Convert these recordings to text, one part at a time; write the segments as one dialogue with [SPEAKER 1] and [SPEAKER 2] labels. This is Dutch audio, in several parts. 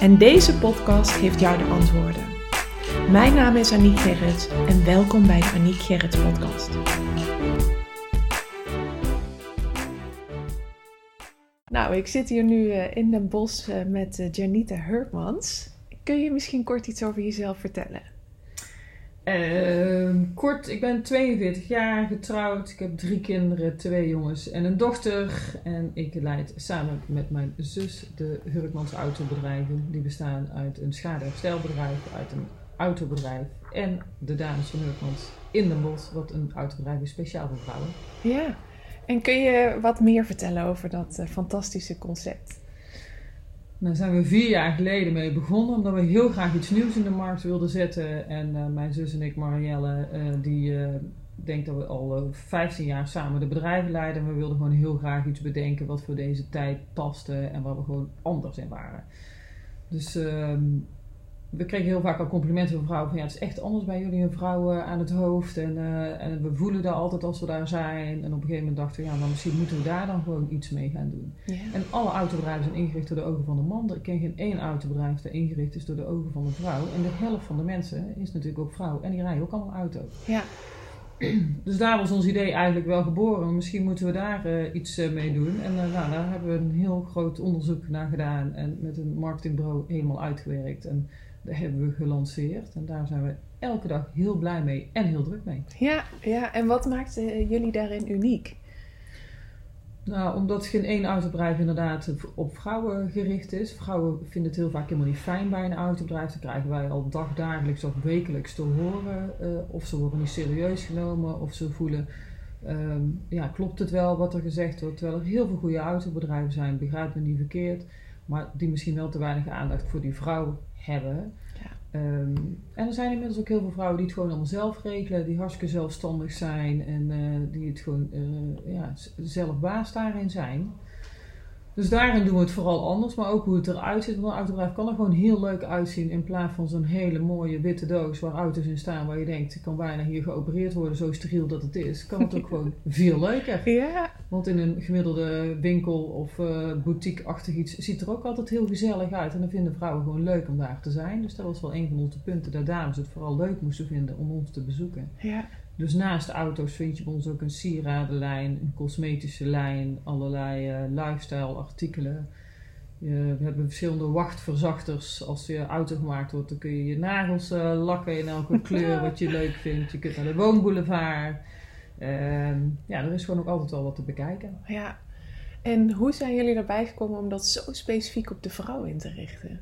[SPEAKER 1] En deze podcast geeft jou de antwoorden. Mijn naam is Aniek Gerrits en welkom bij de Aniek Gerrits podcast. Nou, ik zit hier nu eh, in Den Bosch eh, met eh, Janita Hurkmans. Kun je misschien kort iets over jezelf vertellen?
[SPEAKER 2] Ehm, kort, ik ben 42 jaar, getrouwd. Ik heb drie kinderen, twee jongens en een dochter. En ik leid samen met mijn zus de Hurkmans Autobedrijven. Die bestaan uit een schadeherstelbedrijf, uit een autobedrijf en de dames van Hurkmans in de Bos, wat een autobedrijf is speciaal voor vrouwen.
[SPEAKER 1] Ja, en kun je wat meer vertellen over dat uh, fantastische concept?
[SPEAKER 2] Daar zijn we vier jaar geleden mee begonnen, omdat we heel graag iets nieuws in de markt wilden zetten. En uh, mijn zus en ik, Marielle, uh, die uh, denkt dat we al 15 jaar samen de bedrijven leiden. En we wilden gewoon heel graag iets bedenken wat voor deze tijd paste en waar we gewoon anders in waren. Dus ehm, we kregen heel vaak al complimenten van vrouwen van ja, het is echt anders bij jullie, een vrouw aan het hoofd. En, uh, en we voelen daar altijd als we daar zijn. En op een gegeven moment dachten we, ja, maar misschien moeten we daar dan gewoon iets mee gaan doen.
[SPEAKER 1] Ja.
[SPEAKER 2] En alle autobedrijven zijn ingericht door de ogen van de man. Ik ken geen één autobedrijf dat ingericht is door de ogen van de vrouw. En de helft van de mensen is natuurlijk ook vrouw. En die rijden ook allemaal auto.
[SPEAKER 1] Ja.
[SPEAKER 2] Dus daar was ons idee eigenlijk wel geboren. Misschien moeten we daar uh, iets uh, mee doen. En uh, nou, daar hebben we een heel groot onderzoek naar gedaan. En met een marketingbureau helemaal uitgewerkt. En dat hebben we gelanceerd. En daar zijn we elke dag heel blij mee en heel druk mee.
[SPEAKER 1] Ja, ja. en wat maakt uh, jullie daarin uniek?
[SPEAKER 2] Nou, omdat geen één autobedrijf inderdaad op vrouwen gericht is. Vrouwen vinden het heel vaak helemaal niet fijn bij een autobedrijf. Dan krijgen wij al dagdagelijks of wekelijks te horen uh, of ze worden niet serieus genomen of ze voelen... Um, ja, klopt het wel wat er gezegd wordt? Terwijl er heel veel goede autobedrijven zijn, begrijp me niet verkeerd. Maar die misschien wel te weinig aandacht voor die vrouw hebben.
[SPEAKER 1] Ja.
[SPEAKER 2] Um, en er zijn inmiddels ook heel veel vrouwen die het gewoon allemaal zelf regelen, die hartstikke zelfstandig zijn en uh, die het gewoon uh, ja, zelf baas daarin zijn. Dus daarin doen we het vooral anders, maar ook hoe het eruit ziet. Want een autobedrijf kan er gewoon heel leuk uitzien in plaats van zo'n hele mooie witte doos waar auto's in staan waar je denkt, ik kan bijna hier geopereerd worden, zo steriel dat het is. Kan het ook gewoon veel leuker.
[SPEAKER 1] Ja.
[SPEAKER 2] Want in een gemiddelde winkel of uh, boutique-achtig iets ziet er ook altijd heel gezellig uit. En dan vinden vrouwen gewoon leuk om daar te zijn. Dus dat was wel een van onze punten dat dames het vooral leuk moesten vinden om ons te bezoeken.
[SPEAKER 1] Ja.
[SPEAKER 2] Dus naast de auto's vind je bij ons ook een sieradenlijn, een cosmetische lijn, allerlei uh, lifestyle artikelen. Uh, we hebben verschillende wachtverzachters. Als je auto gemaakt wordt, dan kun je je nagels uh, lakken in elke kleur wat je leuk vindt. Je kunt naar de woonboulevard. ja, er is gewoon ook altijd wel wat te bekijken.
[SPEAKER 1] Ja. En hoe zijn jullie erbij gekomen om dat zo specifiek op de vrouw in te richten?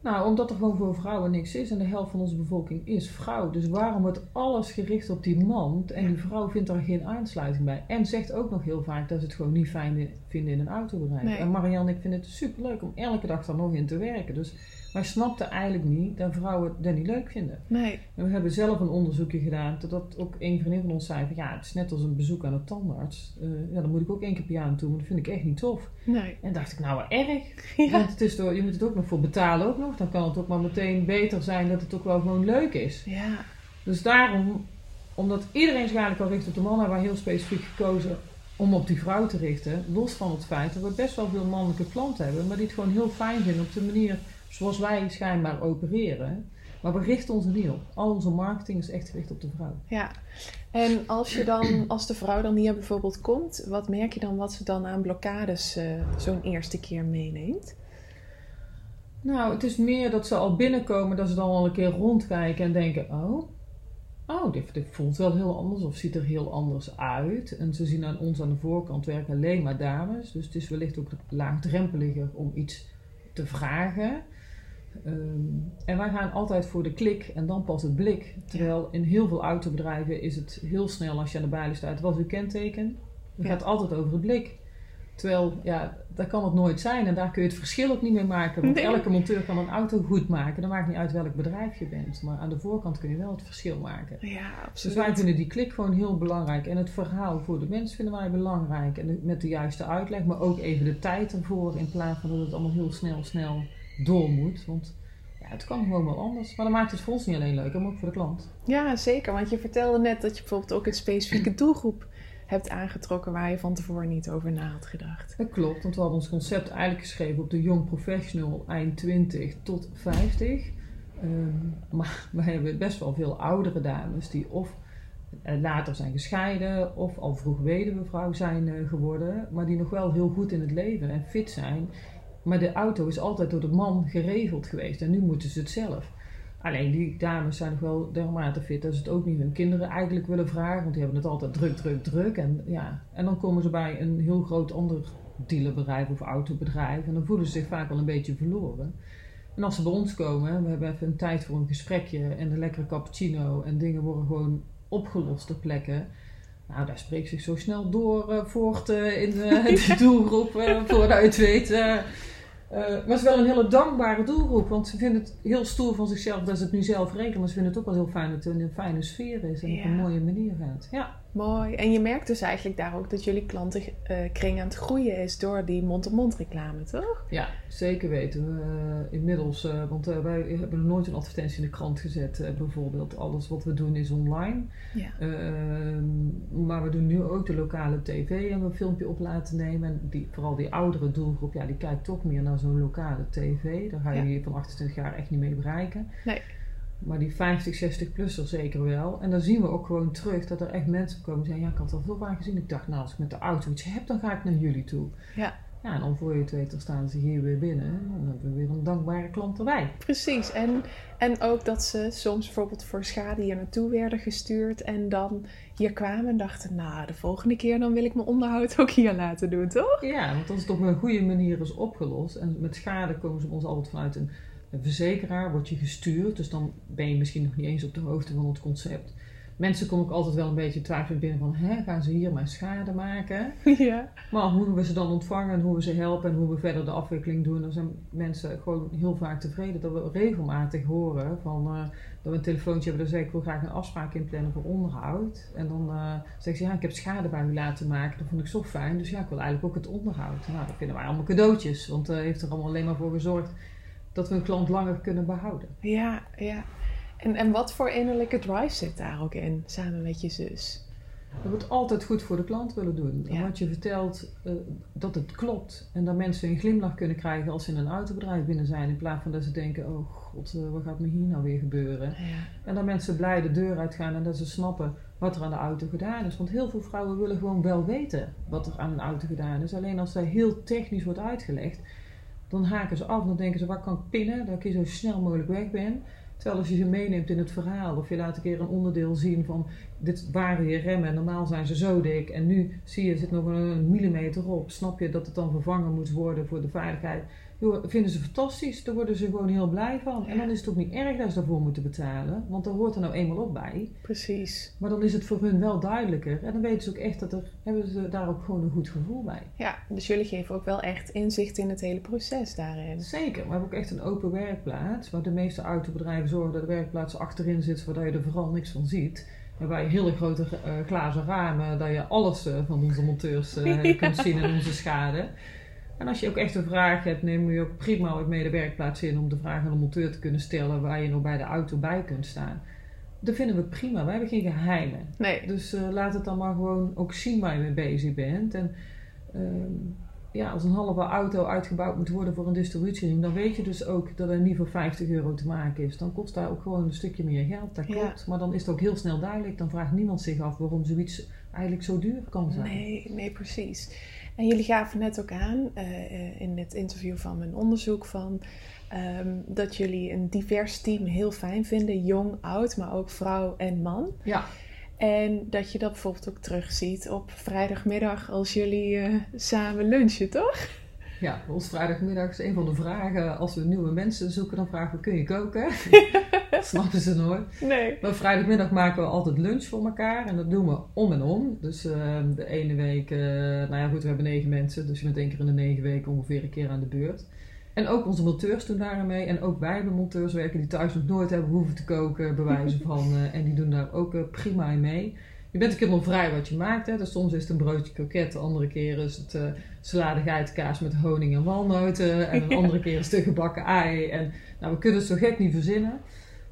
[SPEAKER 2] Nou, omdat er gewoon voor vrouwen niks is en de helft van onze bevolking is vrouw. Dus waarom wordt alles gericht op die man en die vrouw vindt daar geen aansluiting bij. En zegt ook nog heel vaak dat ze het gewoon niet fijn vinden in een autobedrijf.
[SPEAKER 1] Nee.
[SPEAKER 2] En Marianne, ik vind het superleuk om elke dag daar nog in te werken. Dus wij snapten eigenlijk niet dat vrouwen dat niet leuk vinden.
[SPEAKER 1] Nee.
[SPEAKER 2] En we hebben zelf een onderzoekje gedaan, dat ook een vriendin van ons zei van ja, het is net als een bezoek aan de tandarts. Uh, ja, dan moet ik ook één keer per jaar naartoe, maar dat vind ik echt niet tof.
[SPEAKER 1] Nee.
[SPEAKER 2] En dacht ik, nou wat erg.
[SPEAKER 1] Ja.
[SPEAKER 2] Want het is door, je moet het ook nog voor betalen ook nog. Dan kan het ook maar meteen beter zijn dat het ook wel gewoon leuk is.
[SPEAKER 1] Ja.
[SPEAKER 2] Dus daarom, omdat iedereen zich eigenlijk al richt op de man, hebben wij heel specifiek gekozen om op die vrouw te richten. Los van het feit dat we best wel veel mannelijke klanten hebben, maar die het gewoon heel fijn vinden op de manier zoals wij schijnbaar opereren. Maar we richten ons er niet op. Al onze marketing is echt gericht op de vrouw.
[SPEAKER 1] Ja, en als, je dan, als de vrouw dan hier bijvoorbeeld komt, wat merk je dan wat ze dan aan blokkades uh, zo'n eerste keer meeneemt?
[SPEAKER 2] Nou, het is meer dat ze al binnenkomen, dat ze dan al een keer rondkijken en denken: oh, oh dit, dit voelt wel heel anders of ziet er heel anders uit. En ze zien aan ons aan de voorkant werken alleen maar dames. Dus het is wellicht ook laagdrempeliger om iets te vragen. Um, en wij gaan altijd voor de klik en dan pas het blik. Terwijl in heel veel autobedrijven is het heel snel als je aan de balie staat. Wat is uw kenteken? Het
[SPEAKER 1] Ja.
[SPEAKER 2] gaat altijd over het blik. Terwijl, ja, dat kan het nooit zijn en daar kun je het verschil ook niet mee maken. Want
[SPEAKER 1] Nee.
[SPEAKER 2] elke monteur kan een auto goed maken. Dan maakt niet uit welk bedrijf je bent. Maar aan de voorkant kun je wel het verschil maken.
[SPEAKER 1] Ja,
[SPEAKER 2] Dus
[SPEAKER 1] absoluut.
[SPEAKER 2] wij vinden die klik gewoon heel belangrijk. En het verhaal voor de mens vinden wij belangrijk. En met de juiste uitleg, maar ook even de tijd ervoor. In plaats van dat het allemaal heel snel, snel door moet. Want ja, het kan gewoon wel anders. Maar dan maakt het voor ons niet alleen leuk, maar ook voor de klant.
[SPEAKER 1] Ja, zeker. Want je vertelde net dat je bijvoorbeeld ook een specifieke doelgroep hebt aangetrokken waar je van tevoren niet over na had gedacht.
[SPEAKER 2] Dat klopt, want we hadden ons concept eigenlijk geschreven op de young professional eind 20 tot 50. Ehm, maar we hebben best wel veel oudere dames die of eh, later zijn gescheiden of al vroeg weduwevrouw zijn eh, geworden, maar die nog wel heel goed in het leven en fit zijn. Maar de auto is altijd door de man geregeld geweest en nu moeten ze het zelf. Alleen die dames zijn nog wel dermate fit dat ze het ook niet hun kinderen eigenlijk willen vragen, want die hebben het altijd druk, druk, druk. En, ja, en dan komen ze bij een heel groot ander dealerbedrijf of autobedrijf en dan voelen ze zich vaak wel een beetje verloren. En als ze bij ons komen, we hebben even een tijd voor een gesprekje en een lekkere cappuccino en dingen worden gewoon opgelost ter plekke. Nou, daar spreekt zich zo snel door eh, voort eh, in de, die doelgroep eh, vooruit weet. Eh, maar het is wel een hele dankbare doelgroep, want ze vinden het heel stoer van zichzelf dat ze het nu zelf regelen. Maar ze vinden het ook wel heel fijn dat het in een fijne sfeer is en op een mooie manier gaat. Ja,
[SPEAKER 1] Mooi. En je merkt dus eigenlijk daar ook dat jullie klantenkring aan het groeien is door die mond-op-mond reclame, toch?
[SPEAKER 2] ja zeker weten we. eh, inmiddels, eh, want eh, wij hebben nog nooit een advertentie in de krant gezet, bijvoorbeeld. Alles wat we doen is online.
[SPEAKER 1] Ja.
[SPEAKER 2] Ehm, maar we doen nu ook de lokale tv en we een filmpje op laten nemen. En die, vooral die oudere doelgroep, ja, die kijkt toch meer naar zo'n lokale tv. Daar ga je
[SPEAKER 1] Ja.
[SPEAKER 2] van 28 jaar echt niet mee bereiken.
[SPEAKER 1] Nee.
[SPEAKER 2] Maar die 50, 60-plusser zeker wel. En dan zien we ook gewoon terug dat er echt mensen komen zeggen... Ja, ik had al veel vaak gezien. Ik dacht, nou, als ik met de auto iets heb, dan ga ik naar jullie toe.
[SPEAKER 1] Ja.
[SPEAKER 2] Ja, en dan voor je het weet, dan staan ze hier weer binnen. En dan hebben we weer een dankbare klant erbij.
[SPEAKER 1] Precies. En, en ook dat ze soms bijvoorbeeld voor schade hier naartoe werden gestuurd en dan hier kwamen en dachten, nou, de volgende keer dan wil ik mijn onderhoud ook hier laten doen, toch?
[SPEAKER 2] Ja, want als het op een goede manier is opgelost. En met schade komen ze ons altijd vanuit een verzekeraar, word je gestuurd. Dus dan ben je misschien nog niet eens op de hoogte van het concept. Mensen komen ook altijd wel een beetje twijfelend binnen van, hè, gaan ze hier maar schade maken?
[SPEAKER 1] ja.
[SPEAKER 2] Maar hoe we ze dan ontvangen en hoe we ze helpen en hoe we verder de afwikkeling doen, dan zijn mensen gewoon heel vaak tevreden. Dat we regelmatig horen van, eh, dat we een telefoontje hebben, dan zeg ik, wil graag een afspraak inplannen voor onderhoud. En dan zeggen ze, ja, ik heb schade bij u laten maken, dat vond ik zo fijn, dus ja, ik wil eigenlijk ook het onderhoud. Nou, dat vinden wij allemaal cadeautjes, want dat heeft er allemaal alleen maar voor gezorgd dat we een klant langer kunnen behouden.
[SPEAKER 1] Ja, ja. En, en wat voor innerlijke drive zit daar ook in, samen met je zus?
[SPEAKER 2] Dat we het altijd goed voor de klant willen doen. En
[SPEAKER 1] Ja.
[SPEAKER 2] wat je vertelt, eh, dat het klopt. En dat mensen een glimlach kunnen krijgen als ze in een autobedrijf binnen zijn. In plaats van dat ze denken, oh god, eh, wat gaat me hier nou weer gebeuren?
[SPEAKER 1] Ja.
[SPEAKER 2] En dat mensen blij de deur uitgaan en dat ze snappen wat er aan de auto gedaan is. Want heel veel vrouwen willen gewoon wel weten wat er aan een auto gedaan is. Alleen als dat heel technisch wordt uitgelegd, dan haken ze af en dan denken ze, waar kan ik pinnen? Dat ik hier zo snel mogelijk weg ben. Terwijl als je ze meeneemt in het verhaal of je laat een keer een onderdeel zien van dit waren je remmen en normaal zijn ze zo dik en nu zie je zit nog een millimeter op. Snap je dat het dan vervangen moet worden voor de veiligheid? Vinden ze fantastisch, daar worden ze gewoon heel blij van. En dan is het ook niet erg dat ze daarvoor moeten betalen, want daar hoort er nou eenmaal op bij.
[SPEAKER 1] Precies.
[SPEAKER 2] Maar dan is het voor hun wel duidelijker en dan weten ze ook echt dat er, hebben ze daar ook gewoon een goed gevoel bij.
[SPEAKER 1] Ja, dus jullie geven ook wel echt inzicht in het hele proces daarin.
[SPEAKER 2] Zeker, we hebben ook echt een open werkplaats. Waar de meeste autobedrijven zorgen dat de werkplaats achterin zit, zodat je er vooral niks van ziet. Waarbij hele grote eh, glazen ramen, dat je alles eh, van onze monteurs eh,
[SPEAKER 1] Ja.
[SPEAKER 2] kunt zien en onze schade. En als je ook echt een vraag hebt, neem je ook prima ook mee de werkplaats in om de vraag aan de monteur te kunnen stellen waar je nog bij de auto bij kunt staan. Dat vinden we prima, wij hebben geen geheimen.
[SPEAKER 1] Nee.
[SPEAKER 2] Dus eh, laat het dan maar gewoon ook zien waar je mee bezig bent. En ehm, ja, als een halve auto uitgebouwd moet worden voor een distributiering, dan weet je dus ook dat er niet voor 50 euro te maken is. Dan kost daar ook gewoon een stukje meer geld. Dat
[SPEAKER 1] Ja.
[SPEAKER 2] klopt. Maar dan is het ook heel snel duidelijk. Dan vraagt niemand zich af waarom zoiets eigenlijk zo duur kan zijn.
[SPEAKER 1] Nee, nee, precies. En jullie gaven net ook aan eh, eh, in het interview van mijn onderzoek van ehm, dat jullie een divers team heel fijn vinden, jong, oud, maar ook vrouw en man.
[SPEAKER 2] Ja,
[SPEAKER 1] En dat je dat bijvoorbeeld ook terugziet op vrijdagmiddag als jullie eh, samen lunchen, toch?
[SPEAKER 2] ja, ons vrijdagmiddag is een van de vragen. Als we nieuwe mensen zoeken, dan vragen we: kun je koken? snappen ze nooit.
[SPEAKER 1] Nee.
[SPEAKER 2] Maar vrijdagmiddag maken we altijd lunch voor elkaar. En dat doen we om en om. Dus uh, de ene week, uh, nou ja goed, we hebben negen mensen. Dus je bent één keer in de negen weken ongeveer een keer aan de beurt. En ook onze monteurs doen daar mee. En ook wij hebben monteurs werken die thuis nog nooit hebben hoeven te koken, bewijzen van. Uh, en die doen daar ook prima in mee. Je bent ook helemaal vrij wat je maakt. Hè? Dus soms is het een broodje kroket, de andere keer is het uh, salade geitenkaas met honing en walnoten. En een andere keer is het een gebakken ei. En, nou, we kunnen het zo gek niet verzinnen.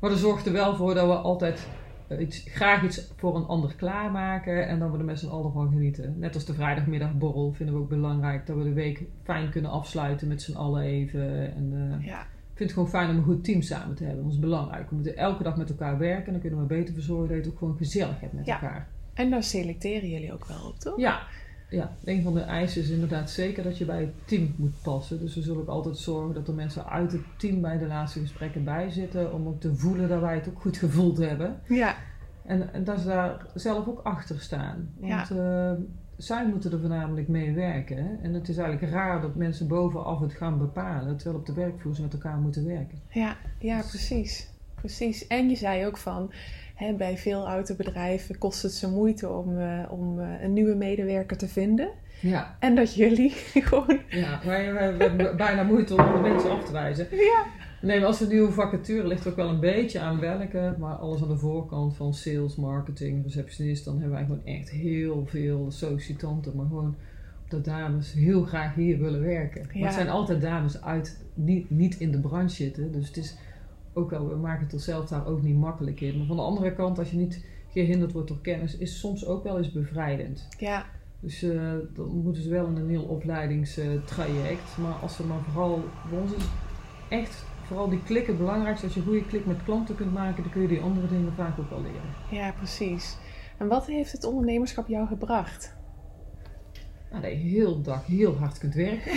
[SPEAKER 2] Maar dat zorgt er wel voor dat we altijd uh, iets, graag iets voor een ander klaarmaken. En dat we er met z'n allen van genieten. Net als de vrijdagmiddagborrel vinden we ook belangrijk. Dat we de week fijn kunnen afsluiten met z'n allen even. En, uh,
[SPEAKER 1] ja.
[SPEAKER 2] Ik vind het gewoon fijn om een goed team samen te hebben. Dat is belangrijk. We moeten elke dag met elkaar werken. En dan kunnen we beter verzorgen dat je het ook gewoon gezellig hebt met
[SPEAKER 1] ja.
[SPEAKER 2] elkaar.
[SPEAKER 1] En daar selecteren jullie ook wel op, toch?
[SPEAKER 2] Ja. Ja, een van de eisen is inderdaad zeker dat je bij het team moet passen. Dus we zullen ook altijd zorgen dat er mensen uit het team bij de laatste gesprekken bij zitten. Om ook te voelen dat wij het ook goed gevoeld hebben.
[SPEAKER 1] Ja.
[SPEAKER 2] En, en dat ze daar zelf ook achter staan. Want
[SPEAKER 1] Ja.
[SPEAKER 2] uh, zij moeten er voornamelijk mee werken. En het is eigenlijk raar dat mensen bovenaf het gaan bepalen. Terwijl op de werkvloer ze met elkaar moeten werken.
[SPEAKER 1] Ja, ja precies. precies. En je zei ook van, hè, bij veel autobedrijven kost het ze moeite om, uh, om uh, een nieuwe medewerker te vinden.
[SPEAKER 2] Ja.
[SPEAKER 1] En dat jullie gewoon...
[SPEAKER 2] Ja, wij, hebben bijna moeite om de mensen af te wijzen.
[SPEAKER 1] Ja.
[SPEAKER 2] Nee, maar als een nieuwe vacature ligt ook wel een beetje aan welke, maar alles aan de voorkant van sales, marketing, receptionist, dan hebben wij gewoon echt heel veel sollicitanten, maar gewoon dat dames heel graag hier willen werken. Maar
[SPEAKER 1] Ja.
[SPEAKER 2] het zijn altijd dames uit, niet, niet in de branche zitten, dus het is ook wel, we maken het onszelf daar ook niet makkelijk in. Maar van de andere kant, als je niet gehinderd wordt door kennis, is soms ook wel eens bevrijdend.
[SPEAKER 1] Ja,
[SPEAKER 2] Dus uh, dan moeten ze wel in een heel opleidingstraject. Maar als ze maar vooral, bij ons is echt vooral die klik het belangrijkste. Als je een goede klik met klanten kunt maken, dan kun je die andere dingen vaak ook wel leren.
[SPEAKER 1] ja, precies. En wat heeft het ondernemerschap jou gebracht?
[SPEAKER 2] Nou, dat je heel dag heel hard kunt werken.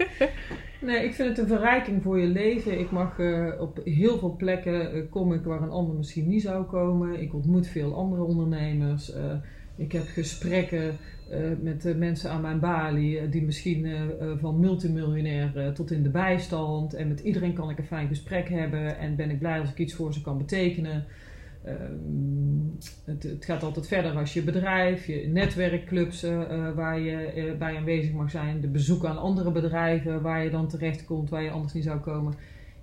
[SPEAKER 2] nee, ik vind het een verrijking voor je leven. Ik mag uh, op heel veel plekken uh, kom ik waar een ander misschien niet zou komen. Ik ontmoet veel andere ondernemers. Uh, ik heb gesprekken met mensen aan mijn balie, die misschien van multimiljonair tot in de bijstand. En met iedereen kan ik een fijn gesprek hebben en ben ik blij als ik iets voor ze kan betekenen. Um, het, het, gaat altijd verder als je bedrijf, je netwerkclubs waar je bij aanwezig mag zijn, de bezoeken aan andere bedrijven waar je dan terecht komt, waar je anders niet zou komen.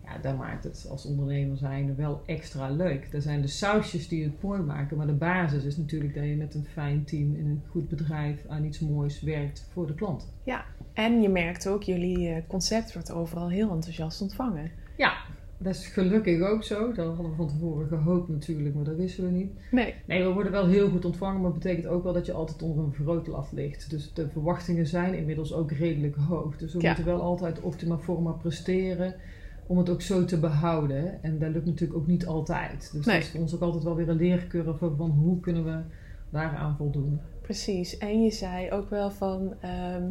[SPEAKER 2] Ja, dat maakt het als ondernemer zijn wel extra leuk. Er zijn de sausjes die het mooi maken, maar de basis is natuurlijk dat je met een fijn team in een goed bedrijf aan iets moois werkt voor de klant.
[SPEAKER 1] Ja, en je merkt ook, jullie concept wordt overal heel enthousiast ontvangen.
[SPEAKER 2] Ja, dat is gelukkig ook zo. Dat hadden we van tevoren gehoopt natuurlijk, maar dat wisten we niet.
[SPEAKER 1] Nee.
[SPEAKER 2] Nee, we worden wel heel goed ontvangen, maar dat betekent ook wel dat je altijd onder een vergrootlat ligt. Dus de verwachtingen zijn inmiddels ook redelijk hoog. Dus we
[SPEAKER 1] Ja.
[SPEAKER 2] moeten wel altijd optima forma presteren om het ook zo te behouden. En dat lukt natuurlijk ook niet altijd. Dus
[SPEAKER 1] Nee.
[SPEAKER 2] dat is voor ons ook altijd wel weer een leercurve van hoe kunnen we daaraan voldoen.
[SPEAKER 1] Precies. En je zei ook wel van, ehm,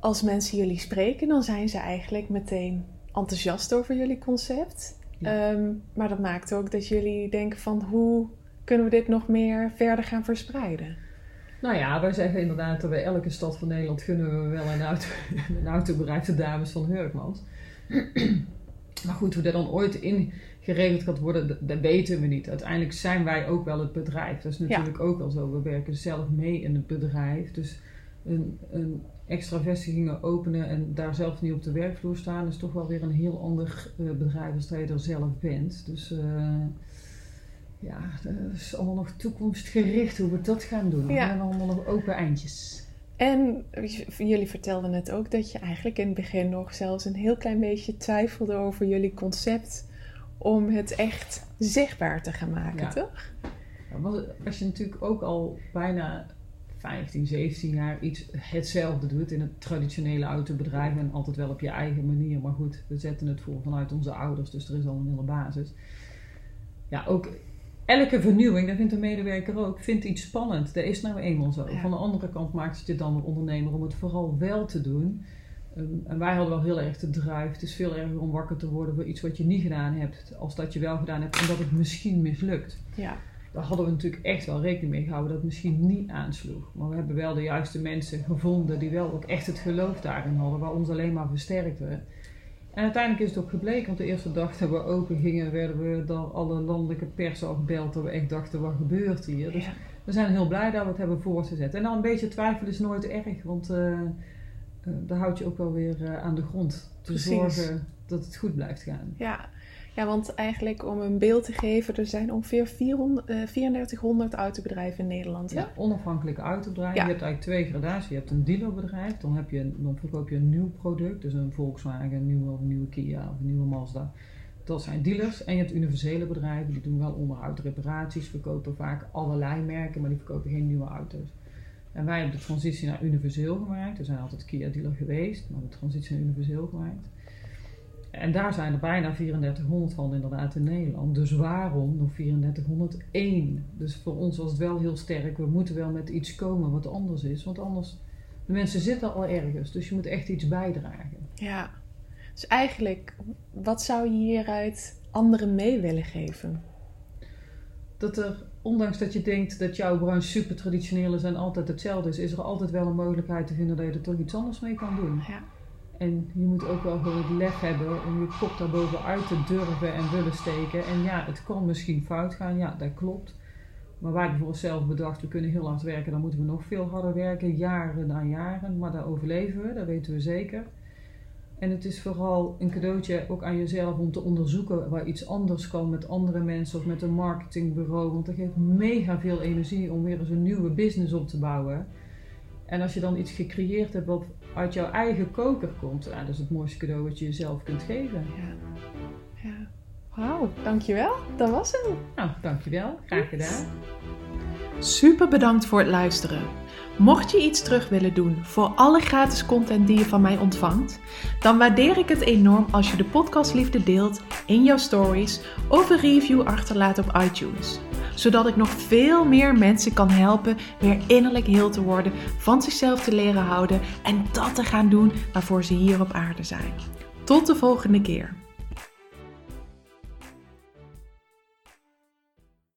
[SPEAKER 1] als mensen jullie spreken, dan zijn ze eigenlijk meteen enthousiast over jullie concept.
[SPEAKER 2] Ja.
[SPEAKER 1] Ehm, maar dat maakt ook dat jullie denken van, hoe kunnen we dit nog meer verder gaan verspreiden?
[SPEAKER 2] Nou ja, wij zeggen inderdaad dat bij elke stad van Nederland gunnen we wel een, auto, een autobedrijf de dames van Hurkmans. maar goed, hoe dat dan ooit ingeregeld gaat worden, dat, dat weten we niet. Uiteindelijk zijn wij ook wel het bedrijf. Dat is natuurlijk ook wel zo. We werken zelf mee in het bedrijf. Dus een, een extra vestigingen openen en daar zelf niet op de werkvloer staan, is toch wel weer een heel ander uh, bedrijf als dat je er zelf bent. Dus uh, ja, dat is allemaal nog toekomstgericht hoe we dat gaan doen. We
[SPEAKER 1] Ja.
[SPEAKER 2] hebben allemaal nog open eindjes.
[SPEAKER 1] En jullie vertelden net ook dat je eigenlijk in het begin nog zelfs een heel klein beetje twijfelde over jullie concept om het echt zichtbaar te gaan maken,
[SPEAKER 2] Ja.
[SPEAKER 1] toch?
[SPEAKER 2] Ja, als je natuurlijk ook al bijna 15, 17 jaar iets hetzelfde doet in het traditionele autobedrijf en altijd wel op je eigen manier. Maar goed, we zetten het voor vanuit onze ouders, dus er is al een hele basis. Ja, ook elke vernieuwing, dat vindt de medewerker ook, vindt iets spannend. Dat is nou eenmaal zo.
[SPEAKER 1] Ja.
[SPEAKER 2] Van de andere kant maakt het je dan een ondernemer om het vooral wel te doen. Um, en wij hadden wel heel erg de drive. Het is veel erger om wakker te worden voor iets wat je niet gedaan hebt, als dat je wel gedaan hebt, omdat het misschien mislukt
[SPEAKER 1] Ja,
[SPEAKER 2] daar hadden we natuurlijk echt wel rekening mee gehouden dat het misschien niet aansloeg. Maar we hebben wel de juiste mensen gevonden die wel ook echt het geloof daarin hadden, waar ons alleen maar versterkte. En uiteindelijk is het ook gebleken, want de eerste dag dat we open gingen, werden we door alle landelijke pers al gebeld. Dat we echt dachten, wat gebeurt hier? Dus we zijn heel blij dat we het hebben voortgezet. En dan een beetje twijfel is nooit erg, want eh eh, daar houd je ook wel weer eh, aan de grond. Te
[SPEAKER 1] Precies.
[SPEAKER 2] zorgen dat het goed blijft gaan.
[SPEAKER 1] Ja. Ja, want eigenlijk om een beeld te geven, er zijn ongeveer 400, eh, 3400 autobedrijven in Nederland. Hè?
[SPEAKER 2] Ja, onafhankelijke autobedrijven.
[SPEAKER 1] Ja.
[SPEAKER 2] Je hebt eigenlijk twee gradaties. Je hebt een dealerbedrijf, dan, heb je, dan verkoop je een nieuw product. Dus een Volkswagen, een nieuwe, of een nieuwe Kia of een nieuwe Mazda. Dat zijn dealers. En je hebt universele bedrijven, die doen wel onderhoud, reparaties, verkopen vaak allerlei merken, maar die verkopen geen nieuwe auto's. En wij hebben de transitie naar universeel gemaakt. We zijn altijd Kia dealer geweest, maar de transitie naar universeel gemaakt. En daar zijn er bijna 3400 van inderdaad in Nederland. Dus waarom nog 3401? Dus voor ons was het wel heel sterk. We moeten wel met iets komen wat anders is. Want anders, de mensen zitten al ergens. Dus je moet echt iets bijdragen.
[SPEAKER 1] Ja. Dus eigenlijk, wat zou je hieruit anderen mee willen geven?
[SPEAKER 2] Dat er, ondanks dat je denkt dat jouw branche super traditioneel is en altijd hetzelfde is, is er altijd wel een mogelijkheid te vinden dat je er toch iets anders mee kan doen.
[SPEAKER 1] Ja.
[SPEAKER 2] En je moet ook wel gewoon het lef hebben om je kop daarboven uit te durven en willen steken. En ja, het kan misschien fout gaan, ja, dat klopt. Maar wij hebben voor onszelf bedacht, we kunnen heel hard werken, dan moeten we nog veel harder werken, jaren na jaren. Maar daar overleven we, dat weten we zeker. En het is vooral een cadeautje ook aan jezelf om te onderzoeken waar iets anders kan met andere mensen of met een marketingbureau. Want dat geeft mega veel energie om weer eens een nieuwe business op te bouwen. En als je dan iets gecreëerd hebt wat uit jouw eigen koker komt, ja, dat is het mooiste cadeau wat je jezelf kunt geven.
[SPEAKER 1] Ja. ja. Wauw, dankjewel. Dat was het.
[SPEAKER 2] Nou, dankjewel. Graag gedaan.
[SPEAKER 1] Super bedankt voor het luisteren. Mocht je iets terug willen doen voor alle gratis content die je van mij ontvangt, dan waardeer ik het enorm als je de podcastliefde deelt in jouw stories of een review achterlaat op iTunes. Zodat ik nog veel meer mensen kan helpen weer innerlijk heel te worden, van zichzelf te leren houden en dat te gaan doen waarvoor ze hier op aarde zijn. Tot de volgende keer.